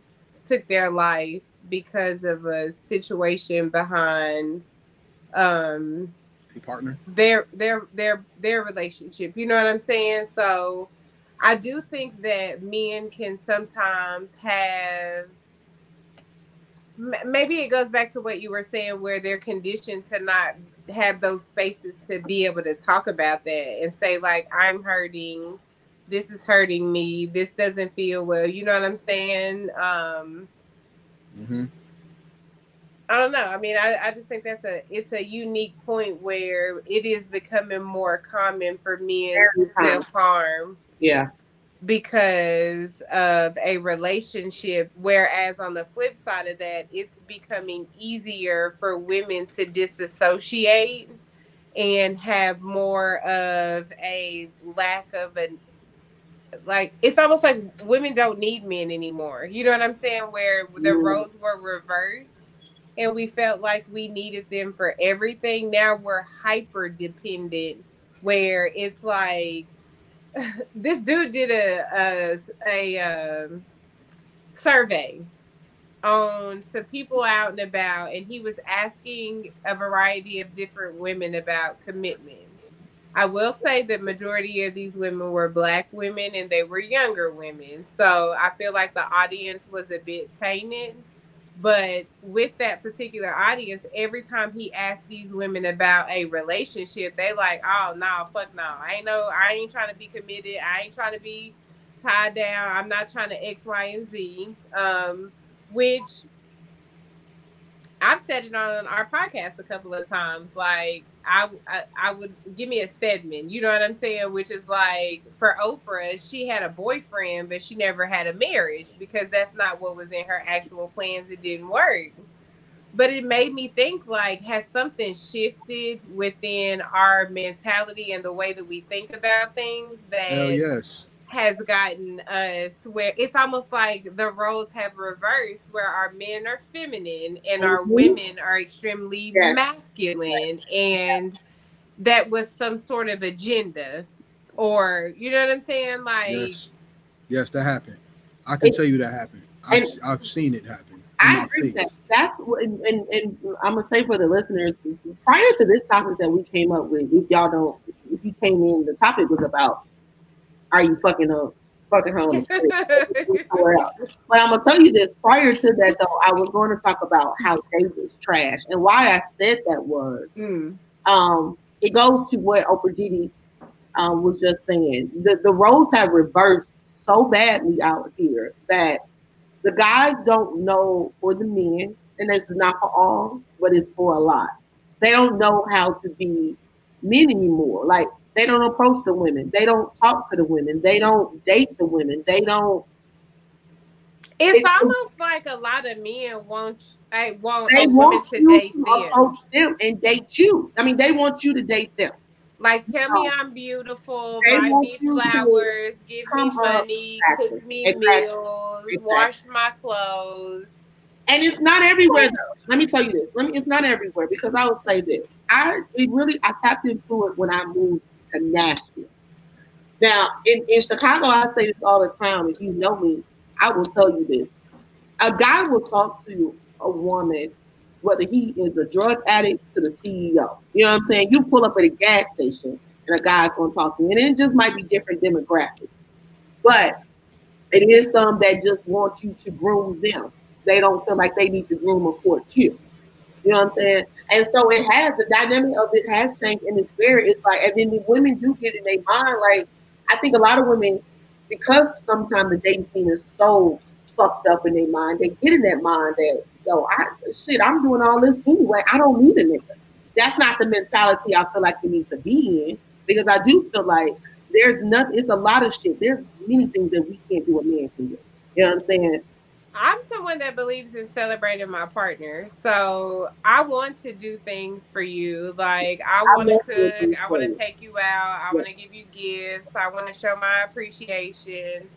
took their life because of a situation behind um A partner. their their their their relationship you know what i'm saying so i do think that men can sometimes have maybe it goes back to what you were saying where they're conditioned to not have those spaces to be able to talk about that and say like i'm hurting. This is hurting me. This doesn't feel well. You know what i'm saying? Um hmm I don't know. I mean, I, I just think that's a it's a unique point where it is becoming more common for men to self harm yeah. because of a relationship. Whereas on the flip side of that, it's becoming easier for women to disassociate and have more of a lack of a like it's almost like women don't need men anymore. You know what I'm saying? Where the Mm. roles were reversed and we felt like we needed them for everything. Now we're hyper dependent where it's like [laughs] this dude did a a, a um, survey on some people out and about, and he was asking a variety of different women about commitment. I will say that majority of these women were black women and they were younger women. So I feel like the audience was a bit tainted. But with that particular audience, every time he asked these women about a relationship, they like, oh no, fuck no. I ain't no, I ain't trying to be committed. I ain't trying to be tied down. I'm not trying to X, Y, and Z. Um, which I've said it on our podcast a couple of times. Like I, I, I would give me a Stedman. You know what I'm saying? Which is like for Oprah, she had a boyfriend, but she never had a marriage because that's not what was in her actual plans. It didn't work. But it made me think like, has something shifted within our mentality and the way that we think about things that Hell yes. Has gotten us where it's almost like the roles have reversed where our men are feminine and our Mhm. women are extremely Yes. masculine and that was some sort of agenda or you know what i'm saying like Yes. Yes, that happened. I can It- tell you that happened. I, have seen it happen. I agree with that. That's what, and, and, and I'm gonna say for the listeners, prior to this topic that we came up with, if y'all don't, if you came in, the topic was about, are you fucking a fucking home. [laughs] But I'm gonna tell you this. Prior to that, though, I was going to talk about how David's trash, and why I said that was, Mm. um, it goes to what Oprah Diddy um, was just saying. The the roles have reversed so badly out here that the guys don't know for the men, and is not for all, but it's for a lot. They don't know how to be men anymore. Like they don't approach the women. They don't talk to the women. They don't date the women. They don't. It's It's- almost like a lot of men want I want They want to date to them. approach them and date you. I mean, they want you to date them. Like, tell me I'm beautiful, They buy me flowers, give me money, Exactly. cook me Exactly. meals, Exactly. wash my clothes. And it's not everywhere. Though. Let me tell you this. Let me. It's not everywhere because I will say this. I it really I tapped into it when I moved to Nashville. Now in, in Chicago, I say this all the time. If you know me, I will tell you this. A guy will talk to a woman, whether he is a drug addict to the CEO. You know what I'm saying? You pull up at a gas station and a guy's gonna talk to you, and it just might be different demographics. But it is some that just want you to groom them they don't feel like they need to groom or court you. You know what I'm saying? And so it has the dynamic of it has changed in it's spirit. it's like and then the women do get in their mind like I think a lot of women because sometimes the dating scene is so fucked up in their mind, they get in that mind that yo, I shit, I'm doing all this anyway. I don't need a nigga. That's not the mentality I feel like you need to be in because I do feel like there's nothing. It's a lot of shit. There's many things that we can't do. A man can do. You know what I'm saying? I'm someone that believes in celebrating my partner. So I want to do things for you. Like I want to cook, I want to take you out, I want to give you gifts, I want to show my appreciation.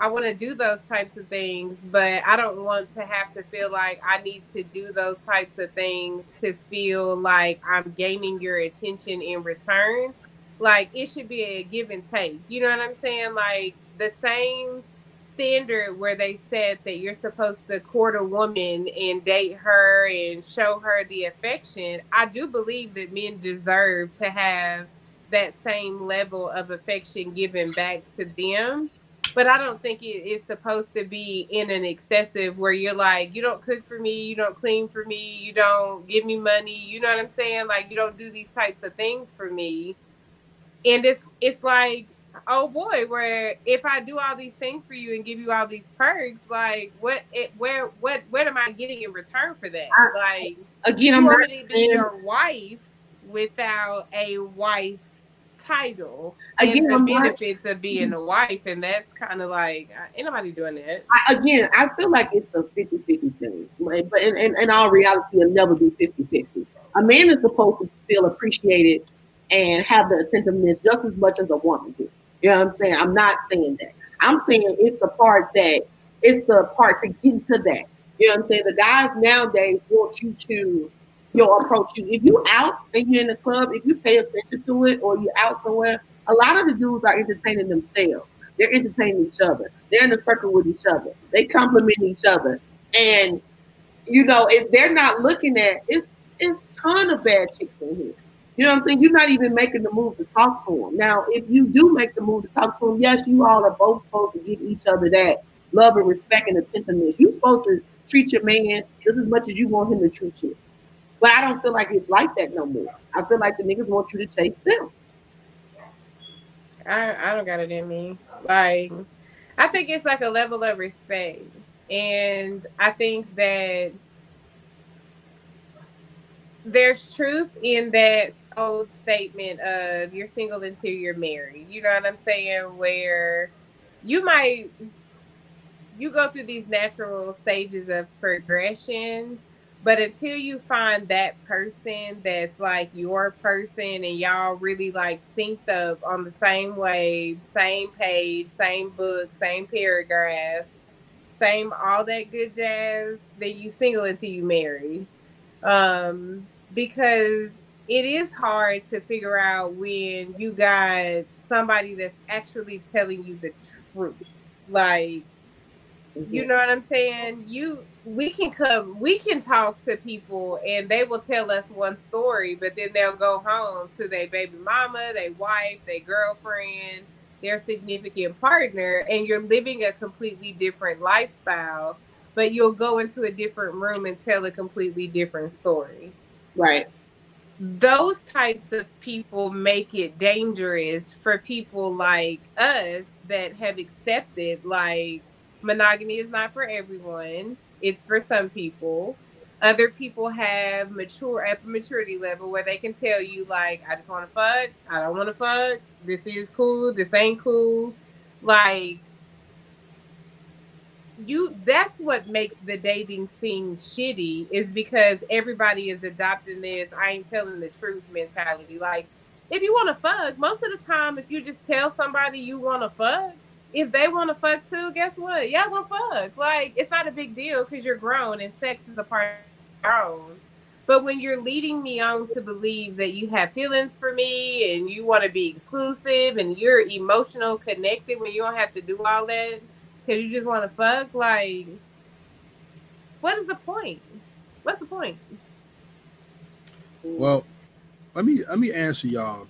I want to do those types of things, but I don't want to have to feel like I need to do those types of things to feel like I'm gaining your attention in return. Like it should be a give and take. You know what I'm saying? Like the same standard where they said that you're supposed to court a woman and date her and show her the affection. I do believe that men deserve to have that same level of affection given back to them but I don't think it is supposed to be in an excessive where you're like, you don't cook for me, you don't clean for me, you don't give me money, you know what I'm saying? Like you don't do these types of things for me. And it's it's like, oh boy, where if I do all these things for you and give you all these perks, like what it where what what am I getting in return for that? I- Like Again, I'm want not me be your wife without a wife title Again, and the I'm not- benefits of being a wife, and that's kind of like uh, ain't nobody doing that. I, again, I feel like it's a 50-50 thing. Like, but in, in, in all reality, it'll never be 50-50. A man is supposed to feel appreciated and have the attentiveness just as much as a woman do. You know what I'm saying? I'm not saying that. I'm saying it's the part that it's the part to get to that. You know what I'm saying? The guys nowadays want you to you'll approach you. If you out and you're in the club, if you pay attention to it or you're out somewhere, a lot of the dudes are entertaining themselves. They're entertaining each other. They're in a circle with each other. They compliment each other. And you know, if they're not looking at it's it's ton of bad chicks in here. You know what I'm saying? You're not even making the move to talk to him. Now, if you do make the move to talk to him, yes, you all are both supposed to give each other that love and respect and attentiveness. You're supposed to treat your man just as much as you want him to treat you. But I don't feel like it's like that no more. I feel like the niggas want you to chase them. I I don't got it in me. Like I think it's like a level of respect, and I think that there's truth in that old statement of you're single until you're married. You know what I'm saying? Where you might you go through these natural stages of progression, but until you find that person that's like your person and y'all really like synced up on the same wave, same page, same book, same paragraph, same all that good jazz, then you single until you marry. Um, because it is hard to figure out when you got somebody that's actually telling you the truth. Like you know what I'm saying? You we can come we can talk to people and they will tell us one story, but then they'll go home to their baby mama, their wife, their girlfriend, their significant partner and you're living a completely different lifestyle, but you'll go into a different room and tell a completely different story. Right. Those types of people make it dangerous for people like us that have accepted like monogamy is not for everyone. It's for some people. Other people have mature at maturity level where they can tell you like, I just want to fuck. I don't want to fuck. This is cool. This ain't cool. Like you that's what makes the dating scene shitty is because everybody is adopting this I ain't telling the truth mentality. Like if you want to fuck, most of the time if you just tell somebody you want to fuck, if they want to fuck too, guess what? Y'all gonna fuck. Like it's not a big deal because you're grown and sex is a part of your own. But when you're leading me on to believe that you have feelings for me and you want to be exclusive and you're emotional connected when you don't have to do all that because you just want to fuck, like, what is the point? What's the point? Well, let me let me answer y'all.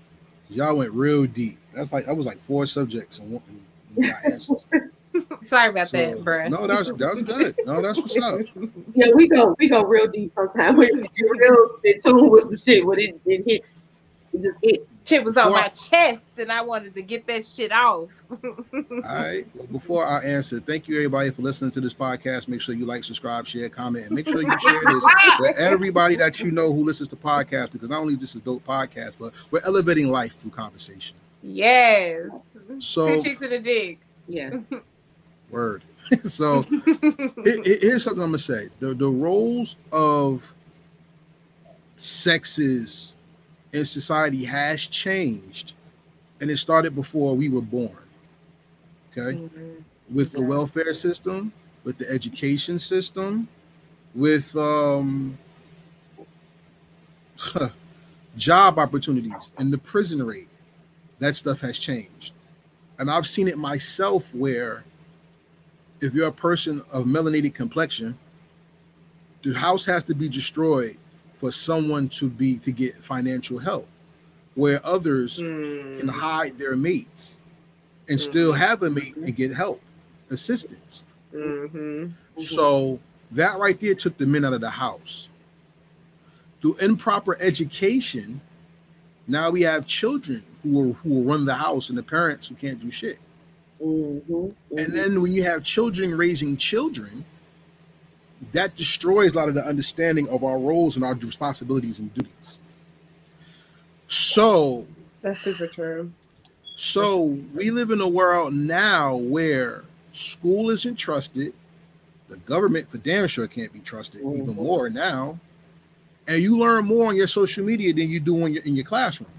Y'all went real deep. That's like that was like four subjects and one and. [laughs] Sorry about So, that, bro. No, that's that's good. No, that's what's up. Yeah, we go we go real deep sometimes. [laughs] We get real in tune with some shit when it, it hit it just hit. Shit was on Before- my chest and I wanted to get that shit off. [laughs] All right. Before I answer, thank you everybody for listening to this podcast. Make sure you like, subscribe, share, comment, and make sure you share this [laughs] with everybody that you know who listens to podcasts because not only this is dope podcast, but we're elevating life through conversation. yes. So Two chicks in a dick. Yeah. [laughs] word. so here- here- here's something I'm gonna say: the the roles of sexes in society has changed, and it started before we were born. Okay, Mhm. with the welfare system, with the education system, with um job opportunities and the prison rate. That stuff has changed. And I've seen it myself where if you're a person of melanated complexion, the house has to be destroyed for someone to be to get financial help, where others can Mm. hide their mates and still have a mate and get help, assistance. Mhm. So that right there took the men out of the house. Through improper education, now we have children who will, who will run the house and the parents who can't do shit. Mhm, And mhm. then when you have children raising children, that destroys a lot of the understanding of our roles and our responsibilities and duties. So That's super true. So we live in a world now where school isn't trusted, the government for damn sure can't be trusted even Mhm. more now, and you learn more on your social media than you do in your in your classroom.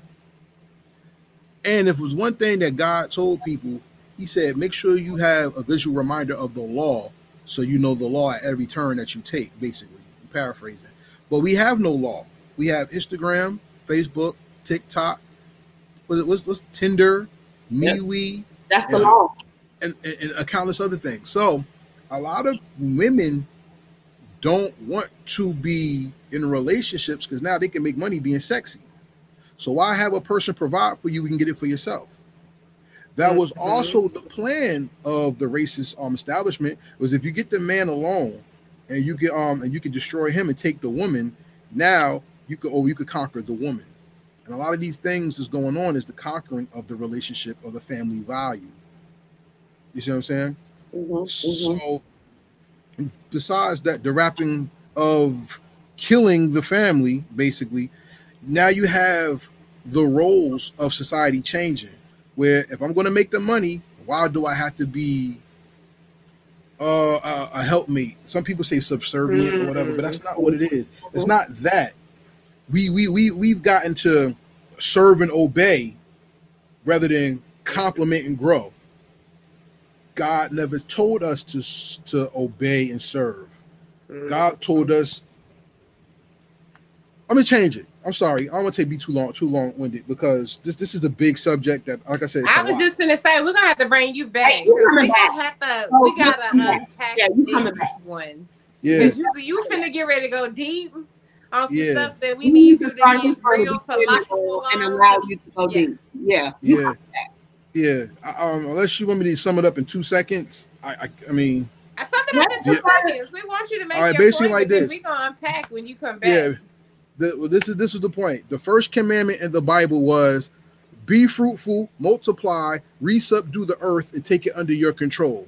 And if it was one thing that God told people, He said, make sure you have a visual reminder of the law, so you know the law at every turn that you take. Basically, paraphrasing. But we have no law. We have Instagram, Facebook, TikTok. What's what's, what's Tinder, Yep. MeWe, That's the Yeah. law. and, and, and a countless other things. So a lot of women don't want to be in relationships because now they can make money being sexy. So why have a person provide for you? We can get it for yourself. That was Mhm. also the plan of the racist um establishment was if you get the man alone and you get um and you can destroy him and take the woman, now you could or you could conquer the woman. And a lot of these things is going on is the conquering of the relationship of the family value. You see what I'm saying? Mhm, mhm. So, besides that, the wrapping of killing the family, basically, now you have the roles of society changing. Where if I'm going to make the money, why do I have to be uh, a, a helpmate? Some people say subservient or whatever, but that's not what it is. It's not that. We we we we've gotten to serve and obey rather than compliment and grow. God never told us to to obey and serve. God told us. Let me change it. I'm sorry. I don't want to take be too long, too long winded because this this is a big subject that, like I said, it's I a was lot. just gonna say we're gonna have to bring you back. Hey, you 'cause coming we back. gonna have to. Oh, we gotta coming unpack Yeah, you this coming back. one. yeah, you you finna get ready to go deep on some Yeah. stuff that we You need you to start get real philosophical and allow you to go Yeah. deep. Yeah. You yeah. Yeah, I- um, unless you want me to sum it up in two seconds, I, I, I mean, I sum it up in two Yeah. seconds. We want you to make All right, your basically like this. we gonna unpack when you come back. yeah. The, well, this is this is the point. The first commandment in the Bible was, "Be fruitful, multiply, resubdue the earth, and take it under your control."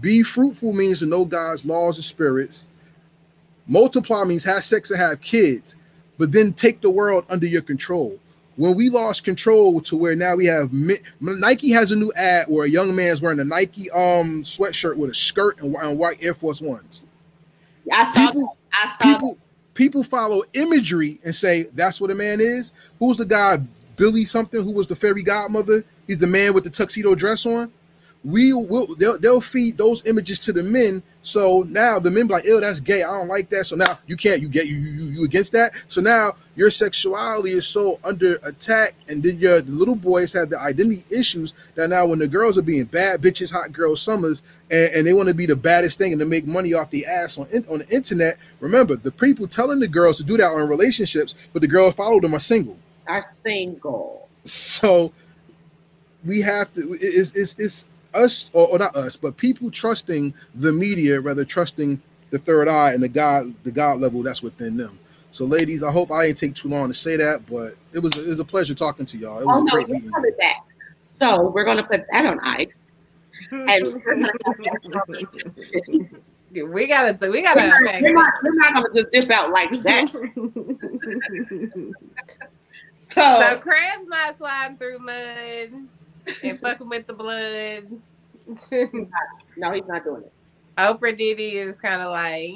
Be fruitful means to know God's laws and spirits. Multiply means have sex and have kids, but then take the world under your control. When we lost control to where now we have Nike has a new ad where a young man's wearing a Nike um sweatshirt with a skirt and, and white Air Force Ones. I saw. People, that. I saw. people people follow imagery and say that's what a man is. Who's the guy Billy something who was the fairy godmother? He's the man with the tuxedo dress on. We will they'll, they'll feed those images to the men. So now the men be like, oh that's gay. I don't like that." So now you can't. You get you you, you against that. So now your sexuality is so under attack, and then your the little boys have the identity issues that now when the girls are being bad bitches, hot girls, summers, and, and they want to be the baddest thing and to make money off the ass on on the internet. Remember, the people telling the girls to do that are in relationships, but the girls follow them are single. Are single. So we have to. It's it's, it's us or, or not us, but people trusting the media rather trusting the third eye and the God the God level that's within them. So, ladies, I hope I didn't take too long to say that, but it was it was a pleasure talking to y'all. It was Oh a no, great you're meeting. coming back. So we're gonna put that on ice. And we're [laughs] we gotta do. We We're gotta not, unpack. we're not, we're not gonna just dip out like that. [laughs] so So crab's not sliding through mud and fucking with the blood. [laughs] no, he's not doing it. Oprah Diddy is kind of like,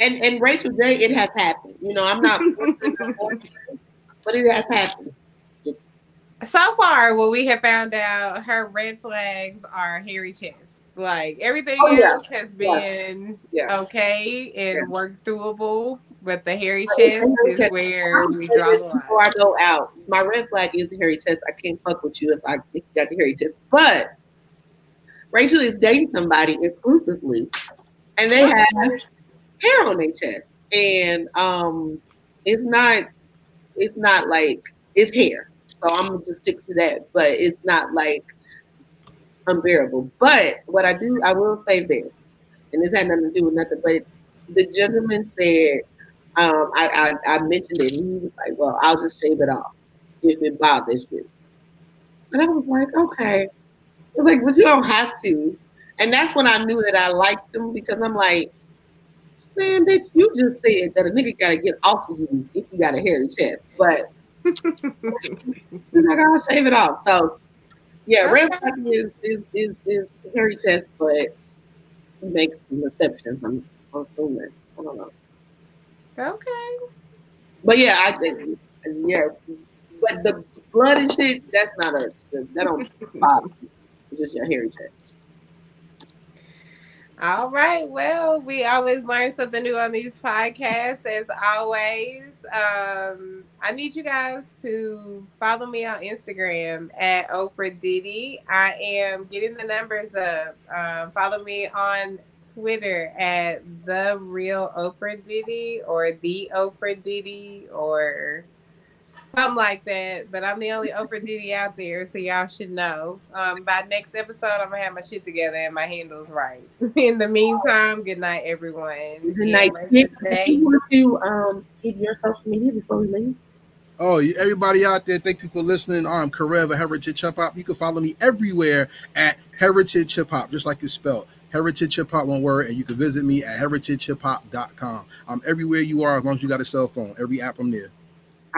And and Rachel J, it has happened. You know, I'm not, [laughs] but it has happened. so far, what we have found out, her red flags are hairy chest. Like everything Oh, yeah. else has been Yeah. okay and Yeah. work throughable, but the hairy chest is where we draw the line. before I go out. My red flag is the hairy chest. I can't fuck with you if I if you got the hairy chest. But Rachel is dating somebody exclusively, and they have hair on their chest, and um, it's not it's not like it's hair. So I'm gonna just stick to that. But it's not like unbearable. But what I do, I will say this, and this had nothing to do with nothing. But the gentleman said um, I, I, I mentioned it, and he was like, "Well, I'll just shave it off if it bothers you." And I was like, "Okay." I was like, "But you don't have to." And that's when I knew that I liked him because I'm like, "Man, bitch, you just said that a nigga gotta get off of you if you got a hairy chest." But he's like, "I'll shave it off." So, yeah, Okay. flag is is is, is hairy chest, but he makes some exceptions. I'm assuming. I don't know. Okay. But yeah, I think yeah. But the blood and shit, that's not a that don't bother me. It's just your hairy chest. All right. Well, we always learn something new on these podcasts, as always. Um, I need you guys to follow me on Instagram at Oprah Diddy. I am getting the numbers up. Um, follow me on Twitter at the real Oprah Diddy or the Oprah Diddy or something like that. But I'm the only Oprah Diddy out there, so y'all should know. Um, by next episode, I'm gonna have my shit together and my handles right. [laughs] In the meantime, good night, everyone. Good night. Yeah, Nick, rest of the Do day. you want to um give your social media before we leave? Oh, everybody out there, thank you for listening. I'm Karev of Heritage Hip Hop. You can follow me everywhere at Heritage Hip Hop, just like it's spelled. Heritage Hip Hop, one word, and you can visit me at heritagehiphop.com. I'm everywhere you are as long as you got a cell phone. Every app I'm there.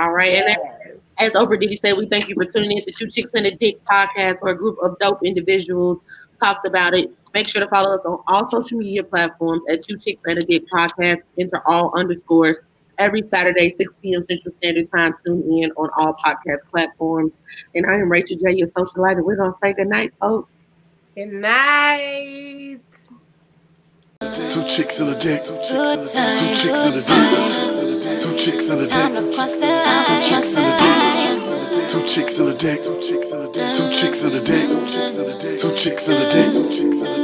All right. And Yes. as Oprah Diddy said, we thank you for tuning in to Two Chicks and a Dick podcast, where a group of dope individuals talked about it. Make sure to follow us on all social media platforms at Two Chicks and a Dick podcast. Enter all underscores every Saturday, 6 p.m. Central Standard Time. Tune in on all podcast platforms. And I am Rachel J, your socialite, and we're gonna say good night, folks. Good night. Two chicks in a dick. Two Good time, Two chicks in a good dick. Two chicks in a Time dick. to cross the Two chicks in the a dick. Two chicks in a dick. Two chicks in a dick. Two chicks in a dick. Two chicks in a dick. Two chicks in a dick. Two chicks in a dick.